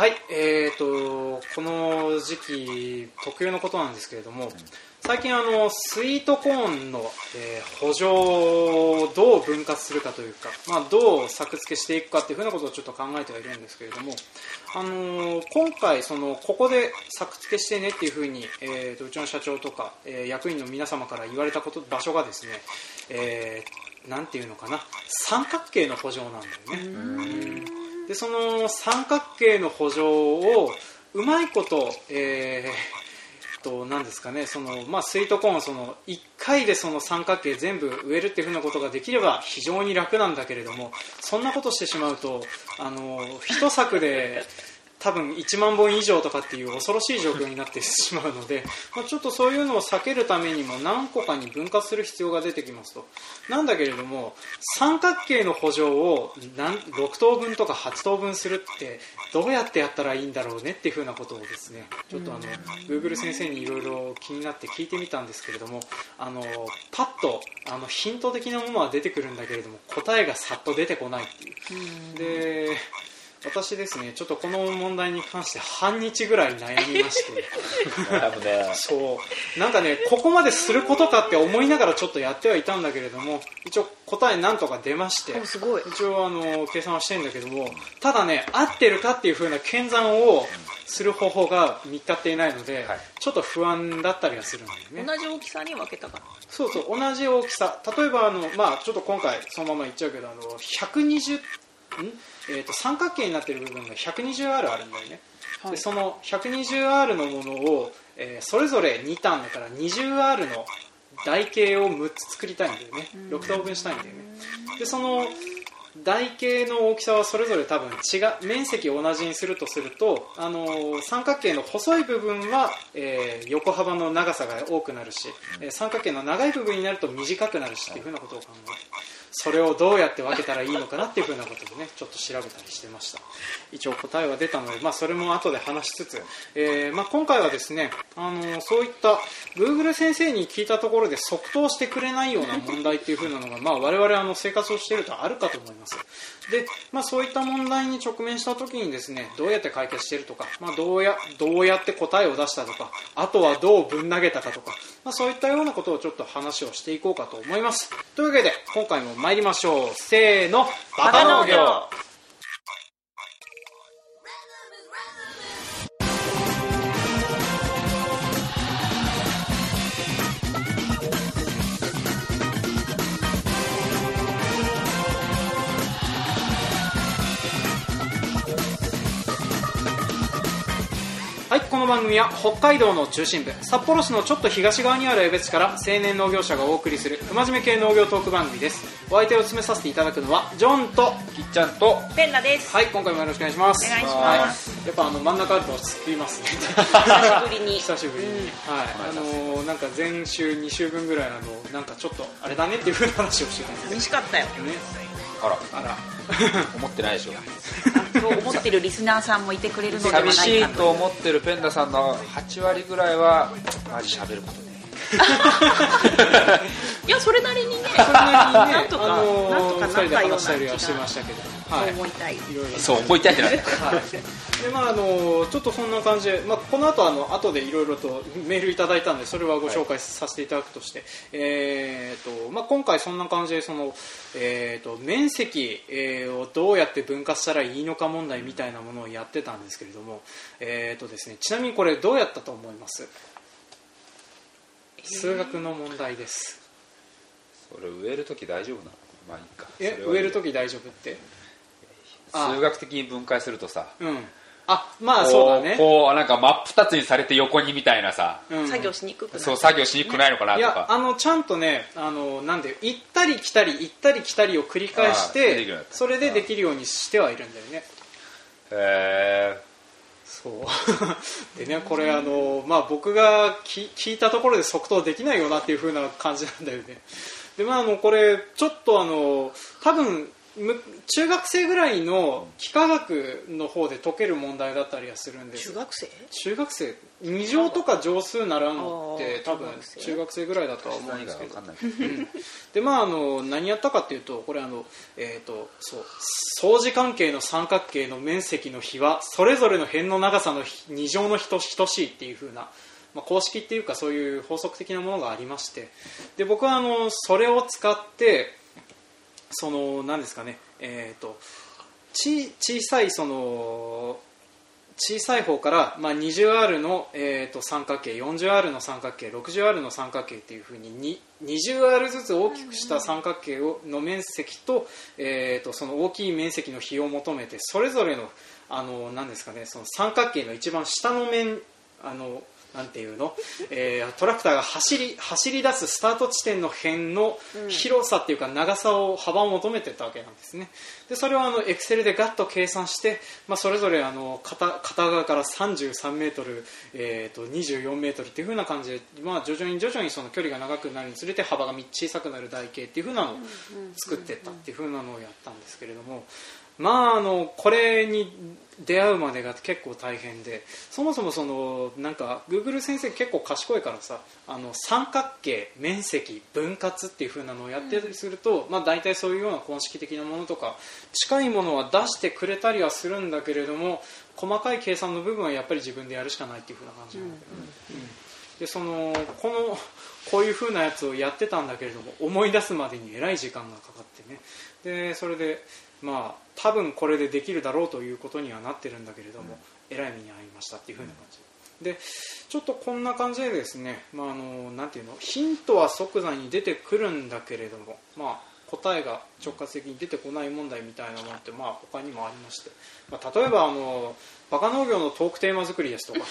はい、えー、とこの時期特有のことなんですけれども、最近あのスイートコーンの、えー補助をどう分割するかというか、まあ、どう作付けしていくかっていうふうなことをちょっと考えてはいるんですけれども、あのー今回そのここで作付けしてねっていうふうに、えー、とうちの社長とか、えー役員の皆様から言われたこと場所がですね、えーなんていうのかな三角形の補助なんだよね。でその三角形の補助をうまいこと、えーとなんですかねその、まあ、スイートコーンその1回でその三角形全部植えるっていうふうなことができれば非常に楽なんだけれどもそんなことしてしまうとあの一作で多分1万本以上とかっていう恐ろしい状況になってしまうので、まあ、ちょっとそういうのを避けるためにも何個かに分割する必要が出てきますとなんだけれども三角形の補助を何6等分とか8等分するってどうやってやったらいいんだろうねっていうふうなことをですねちょっとあの Google 先生にいろいろ気になって聞いてみたんですけれどもあのパッとあのヒント的なものは出てくるんだけれども答えがさっと出てこないっていう。で私ですねちょっとこの問題に関して半日ぐらい悩みまして。そう。なんかねここまですることかって思いながらちょっとやってはいたんだけれども一応答えなんとか出まして。おすごい。一応あの計算はしてるんだけどもただね合ってるかっていう風な検算をする方法が見つかっていないので、はい。ちょっと不安だったりはするんだよね。同じ大きさに分けたからそうそう同じ大きさ。例えばあの、まあ、ちょっと今回そのまま言っちゃうけどあの120ん、えー、と三角形になっている部分が 120R あるんだよね、はい。でその 120R のものを、えーそれぞれ2ターンだから 20R の台形を6つ作りたいんだよね。6等分したいんだよね。でその台形の大きさはそれぞれ多分違う面積を同じにするとすると、あのー三角形の細い部分は、えー横幅の長さが多くなるし、えー三角形の長い部分になると短くなるしっていうふうなことを考えてそれをどうやって分けたらいいのかなっていうふうなことをねちょっと調べたりしてました。一応答えは出たので、まあ、それも後で話しつつ、えーまあ、今回はですね、あのそういった Google 先生に聞いたところで即答してくれないような問題っていうふうなのが、まあ、我々あの生活をしているとあるかと思います。で、まあ、そういった問題に直面した時にですねどうやって解決しているとか、まあ、どうやどうやって答えを出したとかあとはどうぶん投げたかとか、まあ、そういったようなことをちょっと話をしていこうかと思います。というわけで今回も参りましょう。せーの。バカ農業。番組は北海道の中心部札幌市のちょっと東側にある江別市から青年農業者がお送りする不真面目系農業トーク番組です。お相手を務めさせていただくのはジョンときっちゃんとペンダです。はい今回もよろしくお願いします。お願いします。はい、やっぱあの真ん中あると落ち着きますね。久しぶりに。久しぶりに、はい。あのーなんか前週2週分ぐらいあのなんかちょっとあれだねっていうふうな話をしてたんです楽しかったよ。ね。あら。あら。思ってないでしょ そう思ってるリスナーさんもいてくれるのではないか寂しいと思ってるペンダさんの8割ぐらいはマジ喋ることね。いやそれなりにね それなりにねなんとかあのーなんとか二人でなったような話したりはしてましたけど。はい。そう思いたい。いろいろそう思いたいってなったはい、でまああのちょっとそんな感じで、まあ、この後あの後でいろいろとメールいただいたんでそれはご紹介させていただくとして、えーとまあ、今回そんな感じでその、えー、と面積、えーをどうやって分割したらいいのか問題みたいなものをやってたんですけれども、えーとですね、ちなみにこれどうやったと思います？数学の問題ですそれ植える時大丈夫なの？まあいいか。え植える時大丈夫って？あ。数学的に分解するとさ。うん。あまあそうだね。こうこうなんか真っ二つにされて横にみたいなさ。うん。作業しにくくそう作業しにくくないのかないとやかあのちゃんとねあのなんで行ったり来たり行ったり来たりを繰り返してそれでできるようにしてはいるんだよね。へえそう。でねこれあの、まあ、僕がき聞いたところで即答できないよなっていう風な感じなんだよねでまああのこれちょっとあの多分む中学生ぐらいの幾何学の方で解ける問題だったりはするんです。中学生？中学生。二乗とか乗数習うのって多分中学生。ぐらいだとは思うん何ですけど。か分かんないけどでまああの何やったかっていうとこれあのえっ、とそう相似関係の三角形の面積の比はそれぞれの辺の長さの2乗の比と等しいっていう風なまあ、公式っていうかそういう法則的なものがありましてで僕はあのそれを使ってその何ですかねえっ、とち小さいその小さい方から、まあ、20R の、えー、と三角形 40R の三角形 60R の三角形っていうふうにに 20R ずつ大きくした三角形をの面積と,、えー、とその大きい面積の比を求めてそれぞれのあの何ですかねその三角形の一番下の面あのなんていうの、えートラクターが走り走り出すスタート地点の辺の広さっていうか長さを幅を求めてったわけなんですね。でそれをあのエクセルでガッと計算して、まあ、それぞれあの片片側から33メートル、えー、と24メートルっていう風な感じで、まあ、徐々に徐々にその距離が長くなるにつれて幅が小さくなる台形っていう風なのを作っていったっていう風なのをやったんですけれどもまああのこれに出会うまでが結構大変でそもそもそのなんか Google 先生結構賢いからさあの三角形面積分割っていう風なのをやってたりすると、まあ、大体そういうような公式的なものとか近いものは出してくれたりはするんだけれども細かい計算の部分はやっぱり自分でやるしかないっていう風な感じなんだけどね、うん。でそのこのこういう風なやつをやってたんだけれども思い出すまでにえらい時間がかかってね。でそれでまあ多分これでできるだろうということにはなってるんだけれども、えらい目に遭いましたっていう風な感じ。でちょっとこんな感じでですね、まあ、あのなんていうのヒントは即座に出てくるんだけれども、まあ、答えが直接的に出てこない問題みたいなものって、まあ、他にもありまして、まあ、例えばあのバカ農業のトークテーマ作りですとか。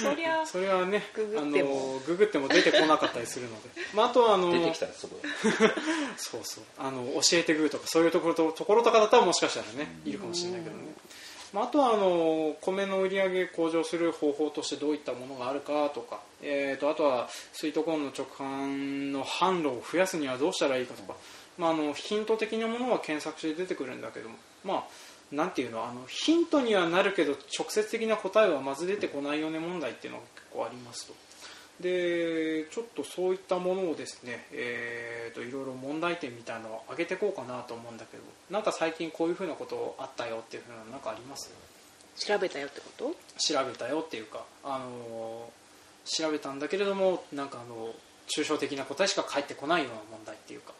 そりゃそれはねググっても。あのググっても出てこなかったりするので、まあ、あとはあの出てきたらすごい。そうそう。あの教えてグーとかそういうところとところとかだったらもしかしたらねいるかもしれないけどね、まあ、あとはあの米の売り上げ向上する方法としてどういったものがあるかとか、えー、とあとはスイートコーンの直販の販路を増やすにはどうしたらいいかとか、まあ、あのヒント的なものは検索して出てくるんだけども。まあなんていうのあのヒントにはなるけど直接的な答えはまず出てこないよね問題っていうのが結構ありますと。でちょっとそういったものをですね、えー、といろいろ問題点みたいなのを上げていこうかなと思うんだけどなんか最近こういうふうなことあったよっていうふうなのなんかあります？調べたよってこと？調べたよっていうか、あのー調べたんだけれどもなんかあの抽象的な答えしか返ってこないような問題っていうか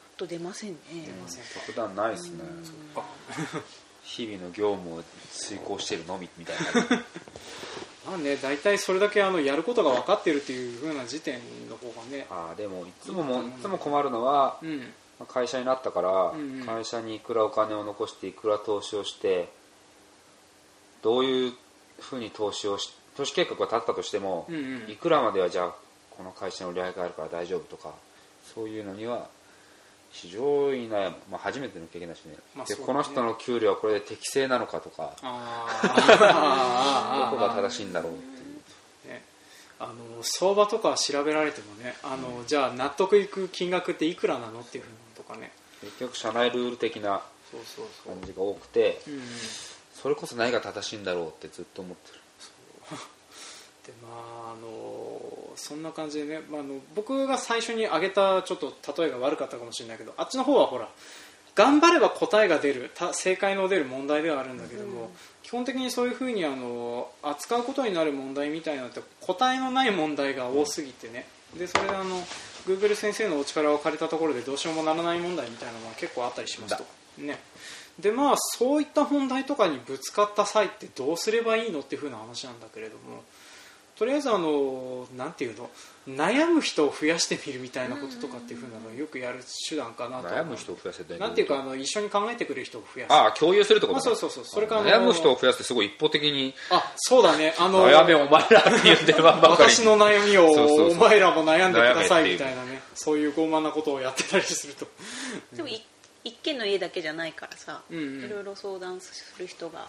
パッと出ませんね。ません特段ないですね。日々の業務を遂行してるのみみたいな。まあね大体それだけあのやることが分かってるっていうふうな時点の方がね。あーでもいつももいつも困るのはうん。まあ会社になったから、んうん。会社にいくらお金を残していくら投資をしてどういうふうに投資をし投資計画が立ったとしても、うんうん。いくらまではじゃあこの会社の売り上げがあるから大丈夫とかそういうのには非常に悩む、まあ、初めての経験だしね,、でまあそうだね。この人の給料はこれで適正なのかとかあ どこが正しいんだろうっていう。ね、あの相場とか調べられてもねあの、じゃあ納得いく金額っていくらなのっていうふうなのとかね。結局社内ルール的な感じが多くてうん。うん、それこそ何が正しいんだろうってずっと思ってる。でまああのそんな感じでね、まあ、あの僕が最初に挙げたちょっと例えが悪かったかもしれないけどあっちの方はほら頑張れば答えが出るた正解の出る問題ではあるんだけども、基本的にそういうふうにあの扱うことになる問題みたいなのって答えのない問題が多すぎてね。でそれであの Google 先生のお力を借りたところでどうしようもならない問題みたいなのが結構あったりしますと。ね。でまあそういった問題とかにぶつかった際ってどうすればいいのっていうふうな話なんだけれどもとりあえずあのなんていうの？悩む人を増やしてみるみたいなこととかっていうふうなのをよくやる手段かなと悩む人を増やせてなんていうかあの一緒に考えてくれる人を増やすああ共有するってことまあそうそうそう。それから悩む人を増やしてすごい一方的にあそうだね。あの悩めお前らって言ってるばっかり。私の悩みをお前らも悩んでくださいみたいなね。そういう傲慢なことをやってたりすると。でもい一軒の家だけじゃないからさ、うんうん。いろいろ相談する人がな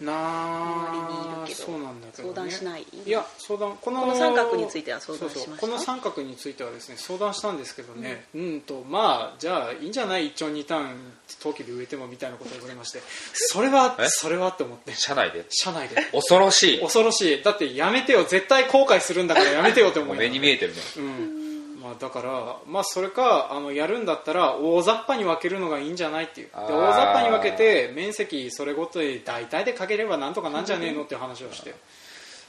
周りにいるけどそうなんだけど、ね、相談しない？いや相談このこの三角については相談しました？そうそうこの三角についてはですね相談したんですけどね。うん、とまあじゃあいいんじゃない？一丁二単陶器で植えてもみたいなことを言われまして。それはえ？それはって思って。社内で？社内で。恐ろしい。恐ろしい。だってやめてよ。絶対後悔するんだからやめてよって思 もうい目に見えてるね。うんまあ、だから、まあ、それかあのやるんだったら大雑把に分けるのがいいんじゃないっていう。で大雑把に分けて面積それごとで大体でかければなんとかなんじゃねえのっていう話をして、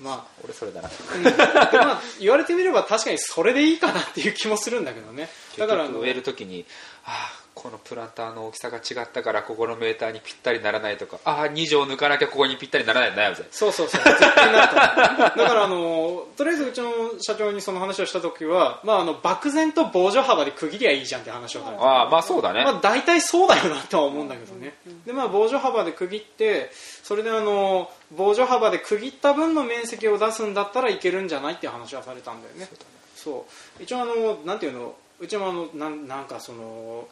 ま俺それだな。あうん。でまあ、言われてみれば確かにそれでいいかなっていう気もするんだけどね。だから植える時にああこのプランターの大きさが違ったからここのメーターにぴったりならないとか。ああ2畳抜かなきゃここにぴったりならないって悩むぜそうそうそう。絶対なるとだからあのとりあえずうちの社長にその話をした時は、まあ、あの漠然と防除幅で区切りゃいいじゃんって話をされてああまあそうだね、まあ、大体そうだよなとは思うんだけどね、でまあ防除幅で区切ってそれであの防除幅で区切った分の面積を出すんだったらいけるんじゃないっていう話はされたんだよね。そう一応あのなんていうの？うちもあのなんなんかそのほ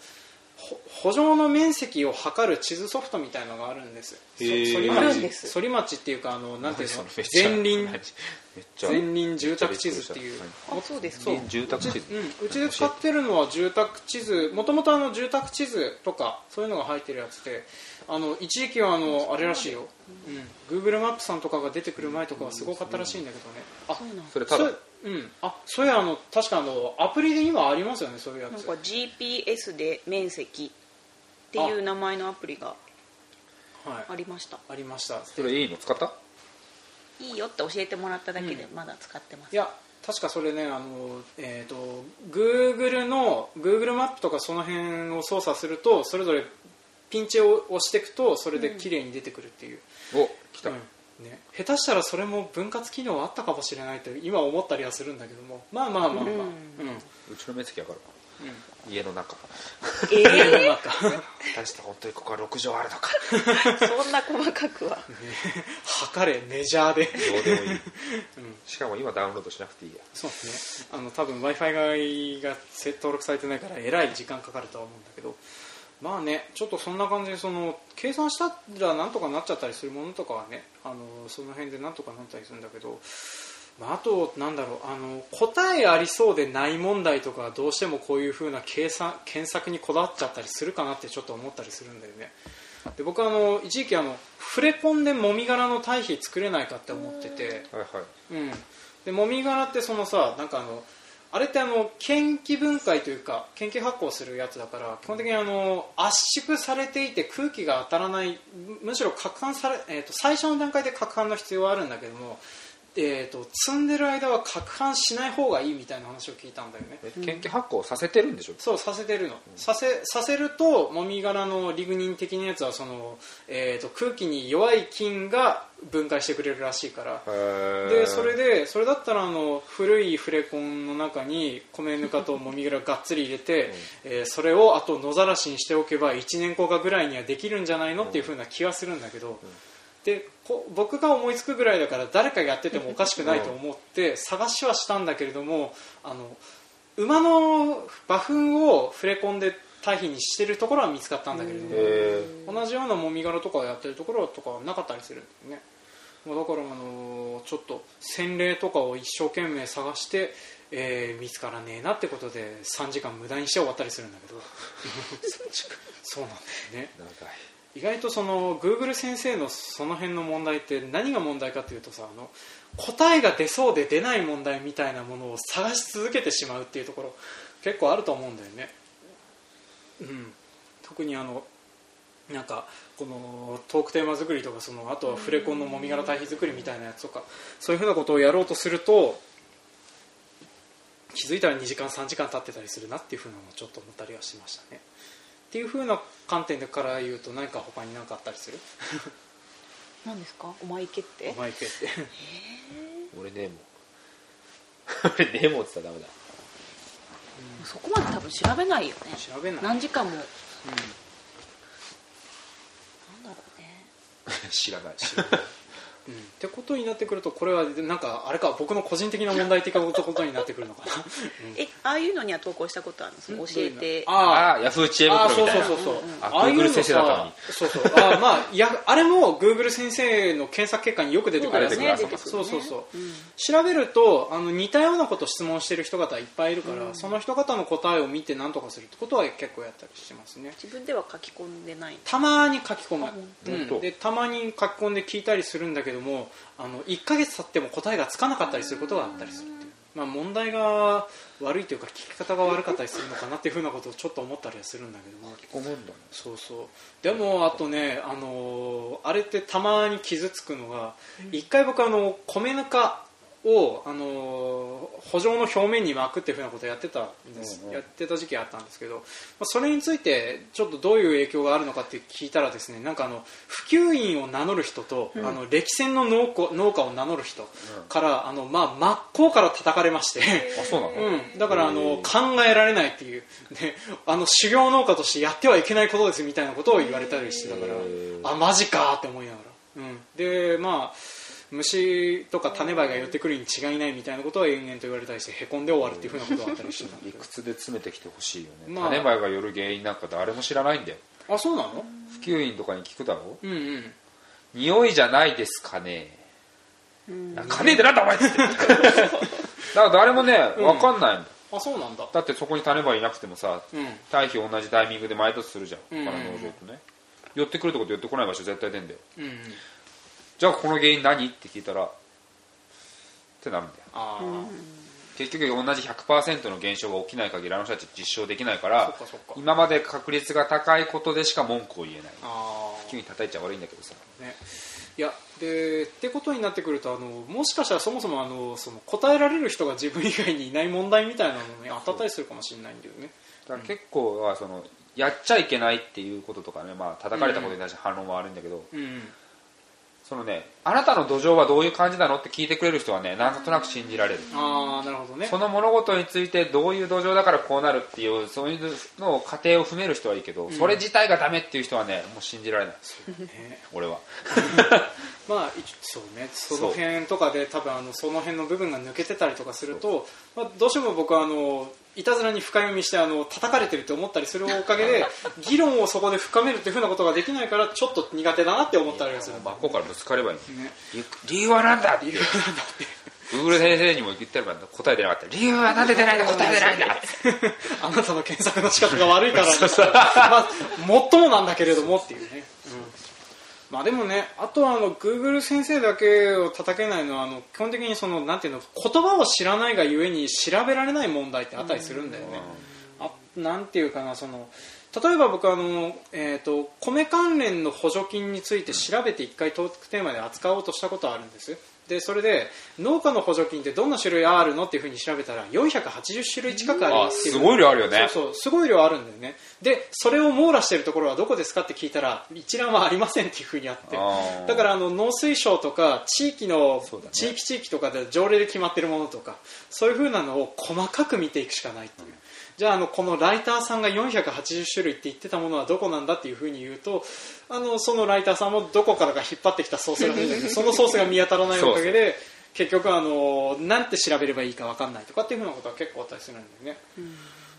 補助の面積を測る地図ソフトみたいのがあるんです。反町っていうかあのなんていうの？前輪。前輪住宅地図っていう。はい。あそうですか。そう。住宅地図。うん、うちで使ってるのは住宅地図。もともとあの住宅地図とかそういうのが入ってるやつであの一時期はあのあれらしいよ、うん、Google マップさんとかが出てくる前とかはすごかったらしいんだけどね。あそうなんそれただそうん、あそういやあの確かあのアプリで今ありますよねそういうやつ。なんか GPS で面積っていう名前のアプリがはい。ありました。ありました。それいいの使った？いいよって教えてもらっただけでまだ使ってます、いや確かそれねあの、えー、と Google の Google マップとかその辺を操作するとそれぞれピンチを押していくとそれで綺麗に出てくるっていう、お来た、うんね、下手したらそれも分割機能あったかもしれないと今思ったりはするんだけども。まあまあまあまあ、うん。うん。うちの面積わ。かる家の中。え家の中。大した本当にここは6畳あるのか。ー、そんな細かくは。測れメジャーで。どうでもいい、しかも今ダウンロードしなくていいや。そうですね。あの多分 w i f i が登録されてないからえらい時間かかるとは思うんだけどまあねちょっとそんな感じでその計算したらなんとかなっちゃったりするものとかはねあのその辺でなんとかなったりするんだけど、まあ、あとなんだろうあの答えありそうでない問題とかはどうしてもこういう風な計算検索にこだわっちゃったりするかなってちょっと思ったりするんだよね。で僕はあの一時期あの触れ込んでもみ殻の堆肥作れないかって思ってて。はいはい。うん、でもみ殻ってそのさなんかあのあれってあの研究分解というか研究発酵するやつだから基本的にあの圧縮されていて空気が当たらないむしろ攪拌され、えー、と最初の段階で攪拌の必要はあるんだけども、えー、と積んでる間は攪拌しない方がいいみたいな話を聞いたんだよね。え研究発酵させてるんでしょ？そうさせてるの、させさせるともみ殻のリグニン的なやつはその、えー、と空気に弱い菌が分解してくれるらしいから。でそれでそれだったらあの古いフレコンの中に米ぬかともみ殻がっつり入れて、えーそれをあと野ざらしにしておけば1年後かぐらいにはできるんじゃないのっていう風な気はするんだけど、でこ僕が思いつくぐらいだから誰かがやっててもおかしくないと思って探しはしたんだけれどもあの馬の馬糞をフレコンで堆肥にしてるところは見つかったんだけれどもへ同じようなもみ殻とかをやってるところとかはなかったりするんだよね。まあだからあのちょっと洗礼とかを一生懸命探して、えー見つからねえなってことで3時間無駄にして終わったりするんだけど。そうなんだよね。長い意外とその Google 先生のその辺の問題って何が問題かというとさあの答えが出そうで出ない問題みたいなものを探し続けてしまうっていうところ結構あると思うんだよね、うん、特にあのなんかこのトークテーマ作りとかそのあとはフレコンのもみ殻堆肥作りみたいなやつとかそういうふうなことをやろうとすると気づいたら2時間3時間経ってたりするなっていうふうなのをちょっと思ったりはしましたね。っていうふうな観点でから言うと何か他に何かあったりする？何ですか？お前行けって？お前行けって。俺ネモ。俺ネモって言ったらダメだ。そこまで多分調べないよね。調べない、何時間も。なんだうんろうね 知らないうん、ってことになってくるとこれはなんかあれか僕の個人的な問題的なことになってくるのかな、う んえああいうのには投稿したことあるのその教えて。あああヤフー知恵あそう袋みたいな。そうそうそう、あああいうの Google 先生だったのに。そうそう。あまあいやあれも Google 先生の検索結果によく出てくるやつねそうそうそう。そう、調べるとあの似たようなことを質問してる人方いっぱいいるから、その人方の答えを見て何とかするってことは結構やったりしてますね。自分では書き込んでない。たまに書き込む、本うん。当でたまに書き込んで聞いたりするんだけどもあの1ヶ月経っても答えがつかなかったりすることがあったりするっていう、まあ、問題が悪いというか聞き方が悪かったりするのかなっていうふうなことをちょっと思ったりはするんだけども。思うんだね。そうそう。でもあとね、あのーあれってたまに傷つくのが一回僕あの米ぬかを、あのー補助の表面に巻くっていうふうなことをやってたんです、うんうん。やってた時期があったんですけど、まあ、それについてちょっとどういう影響があるのかって聞いたらですねなんかあの普及員を名乗る人と、あの歴戦の農家農家を名乗る人から、あのまあ、真っ向から叩かれまして。あそうなの、うん、だからあの考えられないっていう、ね、あの修行農家としてやってはいけないことですみたいなことを言われたりしてたからあマジかって思いながら、うん、でまあ虫とか種バエが寄ってくるに違いないみたいなことは延々と言われたりしてへこんで終わるっていうふうなことがあったりして。理け屈で詰めてきてほしいよね、まあ。種馬が寄る原因なんか誰も知らないんだよ。どあそうなの？普及員とかに聞くだろ？うんうん。匂いじゃないですかね、かねえでなんだお前っつってだから誰もねうん分かんないん。だ、あそうなんだ。だってそこに種馬いなくてもさうん。堆肥同じタイミングで毎年するじゃん。うん他の農場とね。寄ってくるとこと寄ってこない場所絶対出んだよ。うんうんじゃあこの原因何？って聞いたらってなるんだよ。ああ、結局同じ100%の現象が起きない限りあの人たち実証できないから今まで確率が高いことでしか文句を言えない。ああ急に叩いちゃ悪いんだけどさ。ね、いやでってことになってくるとあのもしかしたらそもそもあのその答えられる人が自分以外にいない問題みたいなのに当たったりするかもしれないんだよね。だから結構はそのやっちゃいけないっていうこととかね、まあ叩かれたことに対して反論は悪いんだけど、うんそのねあなたの土壌はどういう感じなのって聞いてくれる人はねなんとなく信じられる。ああなるほどね。その物事についてどういう土壌だからこうなるっていうそういうのを過程を踏める人はいいけど、それ自体がダメっていう人はねもう信じられない。ね 俺は。まあ一そうね。その辺とかで多分あのその辺の部分が抜けてたりとかすると、まあ、どうしても僕はあのいたずらに深読みしてあの叩かれてるって思ったりするおかげで 議論をそこで深めるっていうふうなことができないからちょっと苦手だなって思ったりはする。真っ向からぶつかればいいのね。理理由は何だって理由なんだって。Google 先生にも言ってれば答え出なかった理由はなんで出ないんだ答え出ないんだ。あなたの検索の仕方が悪いから、ね、まあ、もっともなんだけれどもっていうね、うんまあでもね、あとはあの Google 先生だけを叩けないのはあの基本的にそのなんていうの言葉を知らないがゆえに調べられない問題ってあったりするんだよね。あなんていうかなその例えば僕あの、えー、と米関連の補助金について調べて1回トークテーマで扱おうとしたことはあるんですでそれで農家の補助金ってどんな種類あるのっていうふうに調べたら480種類近くありますっていう。あすごい量あるよね。そうそうすごい量あるんだよね。でそれを網羅しているところはどこですかって聞いたら一覧はありませんっていうふうにあって。だからあの農水省とか地域の、ね。地域地域とかで条例で決まっているものとかそういうふうなのを細かく見ていくしかないっていう、じゃああのこのライターさんが480種類って言ってたものはどこなんだっていうふうに言うとあのそのライターさんもどこからか引っ張ってきたソースらしいんだけど そのソースが見当たらないおかげで結局あのなんて調べればいいか分かんないとかっていうふうなことは結構あったりするんだよね。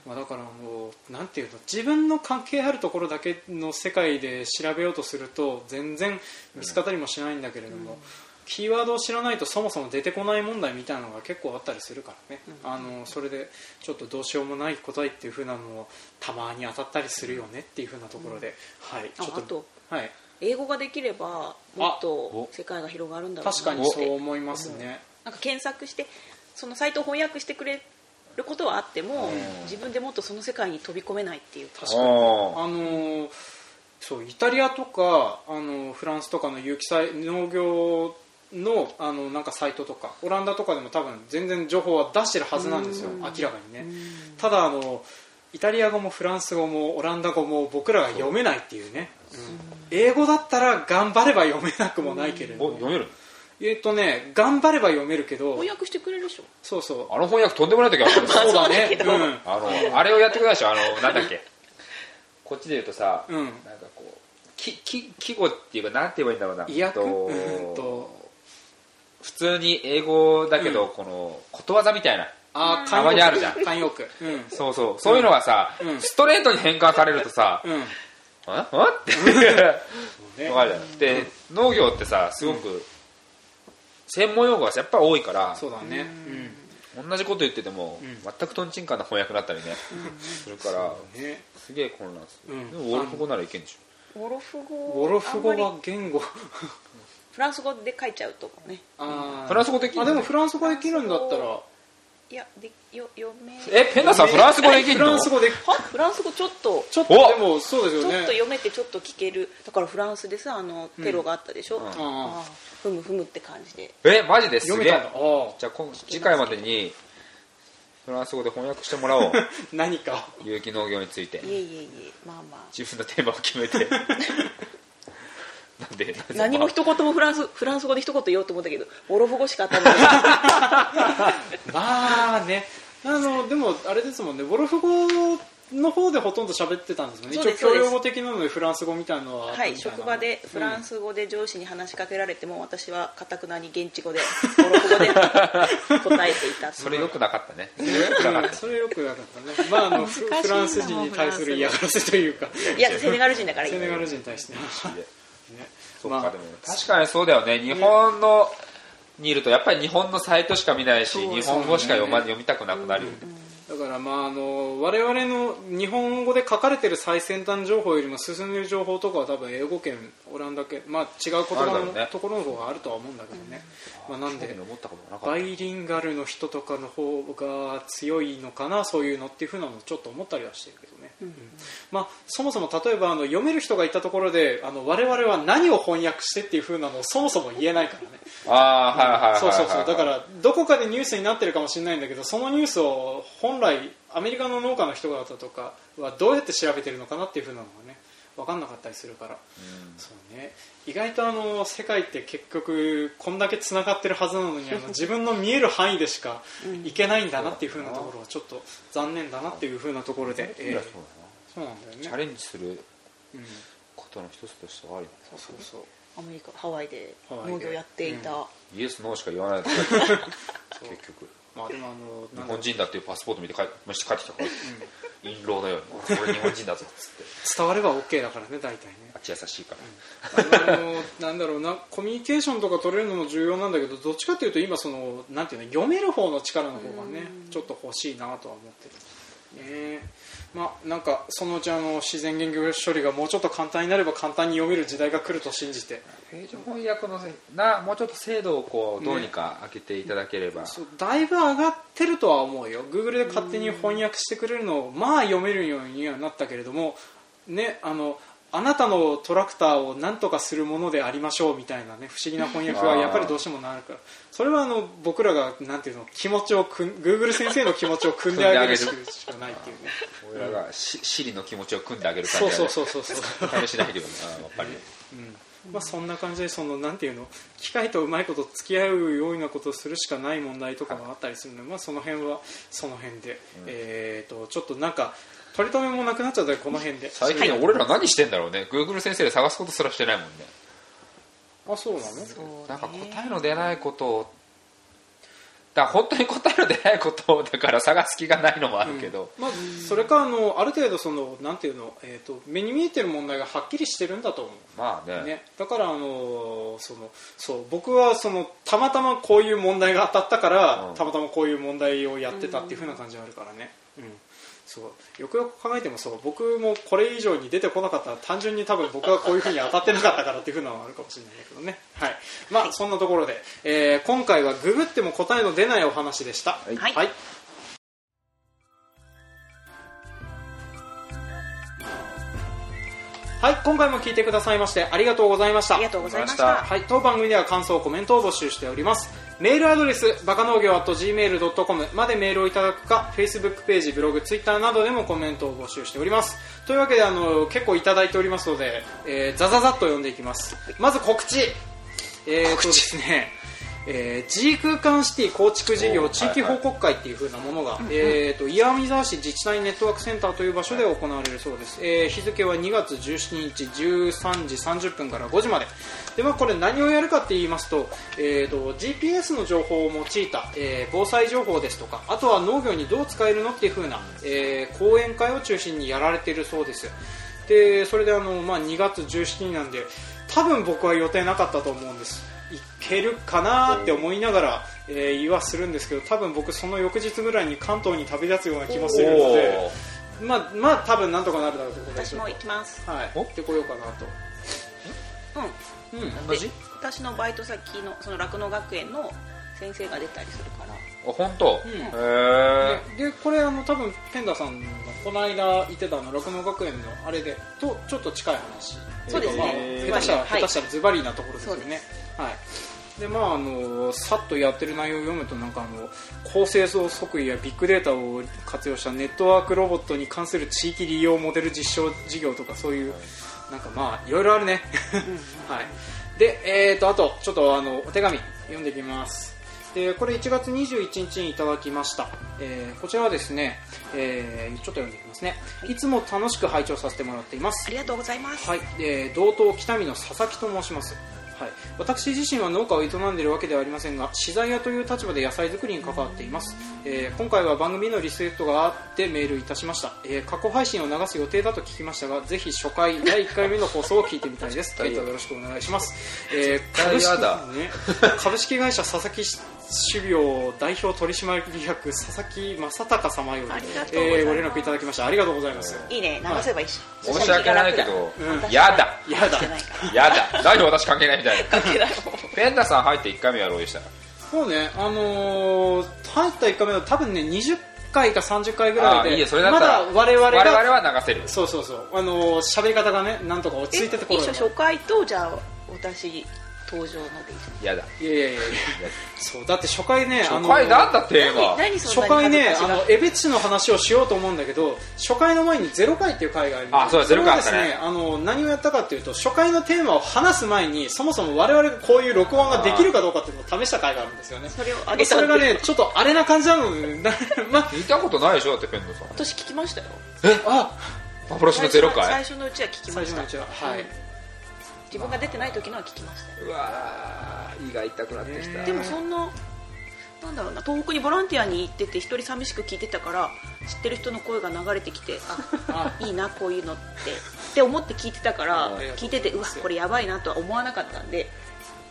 まあ、だからもうなんていうの自分の関係あるところだけの世界で調べようとすると全然見つかったりもしないんだけれども、キーワードを知らないとそもそも出てこない問題みたいなのが結構あったりするからね、あのそれでちょっとどうしようもない答えっていう風なのもたまに当たったりするよねっていう風なところで、はい。ちょっとはい、英語ができればもっと世界が広がるんだろうな。確かにそう思いますね。なんか検索してそのサイトを翻訳してくれることはあってもうん。自分でもっとその世界に飛び込めないっていう。か確かに。ああのーそうイタリアとかあのフランスとかの有機栽農業のあのなんかサイトとかオランダとかでも多分全然情報は出してるはずなんですよ明らかにね。ただあのイタリア語もフランス語もオランダ語も僕らが読めないっていうね、うん。英語だったら頑張れば読めなくもないけれど読めるえっとね頑張れば読めるけど翻訳してくれるでしょそうそう。あの翻訳とんでもない時ある そうだね。そうん。あのあれをやってください。あのなんだっけ？こっちで言うとさ、うん。なんかこうきき季語っていうかなんて言えばいいんだろうな。意訳とうんと通に英語だけど、このことわざみたいな。あーたまにあるじゃん。慣用句。うん。そうそう。そういうのがさ、うん。ストレートに変換されるとさうん「ああって。ね。わかるじゃん。で農業ってさすごく専門用語がやっぱり多いからそうだね。うん。同じこと言ってても、ん。全くとんちんかんな翻訳だったりね、するからね。すげえ混乱する、うん。でもウォルフ語ならいけんでしょウォロフ語ウォロフ語は言語。りフランス語で書いちゃうとね。あー。フランス語できるあでもフランス語できるんだったら。いやでよ読めえペンダさんフランス語できるの？フランス語では？フランス語ちょっと。ちょっとお！でもそうですよね。ちょっと読めてちょっと聞ける。だからフランスでさあのテロがあったでしょ、うん。ああふむふむって感じで。えマジです？げじゃあ今次回までにフランス語で翻訳してもらおう。何か有機農業について。いえいえいえ。まあまあ。自分のテーマを決めて なんで 何も一言もフランスフランス語で一言言おうと思ったけどボロボ語しか当たらないまあね。あのでもあれですもんね。ウォルフ語の方でほとんど喋ってたんですもんね。一応教養語的なのでフランス語みたいなのはあったはい職場でフランス語で上司に話しかけられても私はかたくなに現地語で ボロボ語で答えていたそれ良くなかったね。それよくなかった。ね。まああのフランス人に対する嫌がらせというか。いやセネガル人だからセネガル人に対してまあ確かにそうだよね。日本のにいるとやっぱり日本のサイトしか見ないし日本語しか読ま読みたくなくなるよね。だからまああの我々の日本語で書かれてる最先端情報よりも進んでる情報とかは多分英語圏オランダ圏まあ違う言葉のね。ところの方があるとは思うんだけどね、まあ、なんでバイリンガルの人とかの方が強いのかなそういうのっていうふうなのをちょっと思ったりはしてるけどね、うんまあ、そもそも例えばあの読める人がいたところであの我々は何を翻訳してっていうふうなのをそもそも言えないからね。たああはいはいはいはいそうそうそう。だからどこかでニュースになってるかもしれないんだけどそのニュースを本来アメリカの農家の人方とかはどうやって調べてるのかなっていうふうなのがね分かんなかったりするから、そうね、意外とあの世界って結局こんだけつながってるはずなのにあの 自分の見える範囲でしかいけないんだなっていうふうなところはちょっと残念だなっていうふうなところで、えーいやそうそうなんだよね。だなチャレンジするうん、ことの一つとしてはありだそうそう。アメリカハワイで農業やっていた、イエスノーしか言わないと。結局。まあでもあの日本人だっていうパスポート見て帰まして帰ってきたから印籠のように俺日本人だぞっつって。伝われば OK だからね大体ね。あっち優しいから。あのなんだろうなコミュニケーションとか取れるのも重要なんだけどどっちかというと今そのなんていうの読める方の力の方がねちょっと欲しいなとは思ってる。ねまあなんかそのうちあの自然言語処理がもうちょっと簡単になれば簡単に読める時代が来ると信じて。平常翻訳のせなもうちょっと精度をこうどうにか開けていただければ、そうだいぶ上がってるとは思うよ。Google で勝手に翻訳してくれるのをまあ読めるようにはなったけれどもねあのあなたのトラクターを何とかするものでありましょうみたいなね不思議な翻訳はやっぱりどうしてもなるからそれはあの僕らがなんていうの気持ちをくん Google 先生の気持ちを組んであげるしかないっていうね。俺らがしシリの気持ちを組んであげる感そうじそうそうそうそう。試しないけどあやっぱり。うん。まあ、そんな感じでそのなんていうの機械とうまいこと付き合うようなことをするしかない問題とかがあったりするので、まあ、その辺はその辺で、えー、とちょっとなんか取り留めもなくなっちゃったこの辺で。最近俺ら何してんだろうね。Google 先生で探すことすらしてないもんね。あそうなの？なんか答えの出ないことをだから本当に答えの出ないことをだから探す気がないのもあるけど、まあ、それかあのある程度そのなんていうの、えー、と目に見えてる問題がはっきりしてるんだと思う。まあね。ね、だからあのそのそう僕はそのたまたまこういう問題が当たったから、うん。たまたまこういう問題をやってたっていう風な感じがあるからね、うんそう。よくよく考えてもそう僕もこれ以上に出てこなかったら単純に多分僕がこういう風に当たってなかったからっていう風なのはあるかもしれないけどね。はい。まあそんなところで、えー今回はググっても答えの出ないお話でした。いはい。はいはい、今回も聞いてくださいましてありがとうございましたありがとうございましたはい、当番組では感想、コメントを募集しております。メールアドレス、バカ農業 .gmail.com までメールをいただくか、Facebook ページ、ブログ、Twitter などでもコメントを募集しております。というわけで、あの、結構いただいておりますので、えー、ザザザッと読んでいきます。まず告知。えーとですね、えー G 空間シティ構築事業お地域報告会っていう風なものが、えー、と岩見沢市自治体ネットワークセンターという場所で行われるそうです、えー日付は2月17日13時30分から5時まで。で、まあ、これ何をやるかって言いますと,、えー、と GPS の情報を用いた、えー防災情報ですとかあとは農業にどう使えるのっていう風な、えー講演会を中心にやられているそうです。でそれであの、まあ、2月17日なんで多分僕は予定なかったと思うんです。いけるかなって思いながら、えー言いはするんですけど多分僕その翌日ぐらいに関東に旅立つような気もするのでまあまあ多分なんとかなるだろうということで私も行きます。はい。お？行ってこようかなとうん。うん。同じ？私のバイト先のその酪農学園の先生が出たりするから。あ本当、うん。へえででこれあの多分ペンダさんのこの間言ってたあの酪農学園のあれでとちょっと近い話。そうですね。まあ、下手したら、はい。下手したらズバリなところですよね。はいでまああのさっとやってる内容を読むとなんかあの高製造測位やビッグデータを活用したネットワークロボットに関する地域利用モデル実証事業とかそういうなんかまあいろいろあるね。はい。でえーとあとちょっとあのお手紙読んでいきます。でこれ1月21日にいただきました、えーこちらはですね、えーちょっと読んでいきますね、い、つも楽しく拝聴させてもらっています。ありがとうございます、はい、えー同等北見の佐々木と申します。はい、私自身は農家を営んでいるわけではありませんが資材屋という立場で野菜作りに関わっています、えー今回は番組のリスペクトがあってメールいたしました、えー過去配信を流す予定だと聞きましたがぜひ初回第1回目の放送を聞いてみたいです。対 えーとよろしくお願いします、えー対株式ね、株式会社佐々木種苗代表取締役佐々木正隆様よりありがとうございます。えーご連絡いただきました。ありがとうございます。いいね。流せばいいし、申し訳ないけど、うん。やだ。やだ。やだ。なんで私関係ないみたいな。関係ない。ペンダさん入って1回目やろうでしたらそうね、あのー入った1回目は多分ね20回か30回ぐらいであいいよそれだまだ我々が我々は流せる。そうそうそう。あのー喋り方がねなんとか落ち着いててころ一緒初回とじゃあ私登場のでいいやだ。いやいやいや。いやそうだって初回ね初回なんだテーマ初回ねあのエベチの話をしようと思うんだけど初回の前にゼロ回っていう回があります。あそうだゼロ回ですねあの何をやったかっていうと初回のテーマを話す前にそもそも我々がこういう録音ができるかどうかっていうのを試した回があるんですよね。それを上げたそれがねちょっとあれな感じなの まあ聞いたことないでしょ？だってペンダさん。私聞きましたよ。あ幻のゼロ最回初のうちは聞きました。最初のうちははい、うん自分が出てない時のは聞きました。ようわー胃が痛くなってきた。ねでもそんななんだろうな東北にボランティアに行ってて一人寂しく聞いてたから知ってる人の声が流れてきてあ いいなこういうのってって思って聞いてたからうん聞いててうわこれやばいなとは思わなかったんで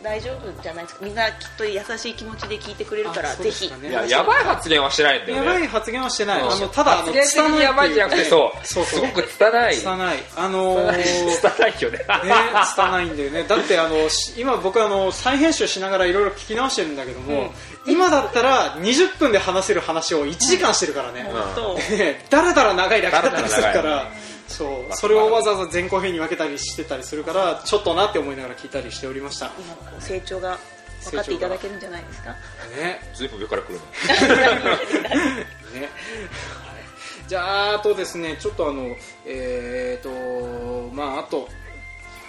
大丈夫じゃないですか。みんなきっと優しい気持ちで聞いてくれるからぜひ。ややばい発言はしてないんだよね。やばい発言はしてない、う。んあのただあの発言的にやばいんじゃなくてそう。そうそう。すごく拙い。拙い。あのーね拙いよね。拙いんだよね。だってあのし今僕あの再編集しながらいろいろ聞き直してるんだけども、今だったら20分で話せる話を1時間してるからね、本当。ねだらだら長いだけだったりするかだらだららそう。それをわざわざ前後編に分けたりしてたりするからちょっとなって思いながら聞いたりしておりました。今こう成長が分かっていただけるんじゃないですか？ね。ずいぶん上から来るね。じゃああとですねちょっとあのえっ、とまああと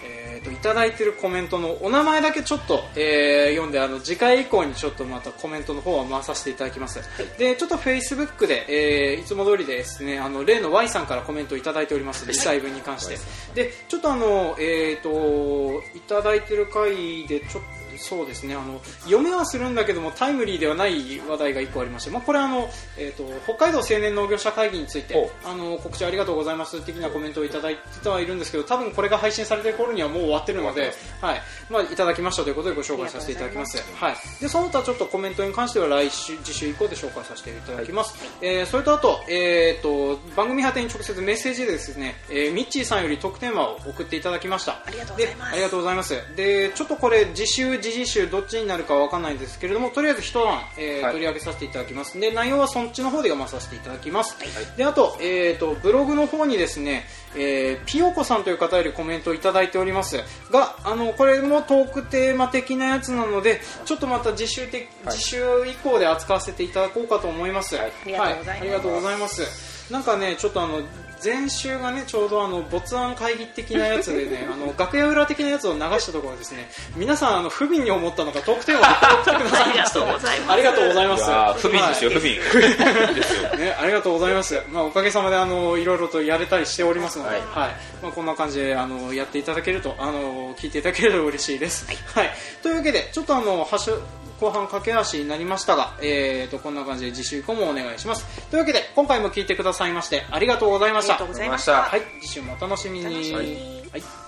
えー、といただいてるコメントのお名前だけちょっと、えー読んであの次回以降にちょっとまたコメントの方は回させていただきます、でちょっとフェイスブックで、えーいつも通りですねあの例の Y さんからコメントいただいておりますリサイブに関して、でちょっとあのえー、といただいてる回でちょっとそうですね。あの読めはするんだけどもタイムリーではない話題が1個ありまして、まあ、これはあの、えー、と北海道青年農業者会議についてほあの告知ありがとうございます的なコメントをいただいてはいるんですけど多分これが配信されている頃にはもう終わってるので、はい。まあ、いただきましたということでご紹介させていただきます。はい、でその他ちょっとコメントに関しては来週次週以降で紹介させていただきます、えーそれとあと,、えー、と番組宛てに直接メッセージでですね、えーミッチーさんより特典話を送っていただきました。ありがとうございます。でありがとうございます。でちょっとこれ次週次々週どっちになるかわかんないんですけれどもとりあえず一案、えーはい。取り上げさせていただきます。で内容はそっちの方で読まさせていただきます、であと,、えー、とブログの方にですね、えーピヨコさんという方よりコメントをいただいております。があのこれもトークテーマ的なやつなのでちょっとまた次週的、次週以降で扱わせていただこうかと思います、はい。ありがとうございます。ありがとうございます。なんかねちょっとあの前週がねちょうどあの没案会議的なやつでね あの楽屋裏的なやつを流したところですね皆さんあの不憫に思ったのかトークテーマを送ってくださいましたありがとうございます。ありがとうござい。ますいやー不憫ですよ、はい。不憫。ですよね、ありがとうございます。まあ、おかげさまで、あの、いろいろとやれたりしておりますので、ははい。い、まあ、こんな感じで、あの、やっていただけると、あの、聞いていただけると嬉しいです。はい、というわけで、ちょっとあの、ハッシュ、後半駆け足になりましたが、えーと、こんな感じで次週以降もお願いします。というわけで、今回も聞いてくださいまして、ありがとうございました。ありがとうございましたあはい、次週も。お楽しみにはい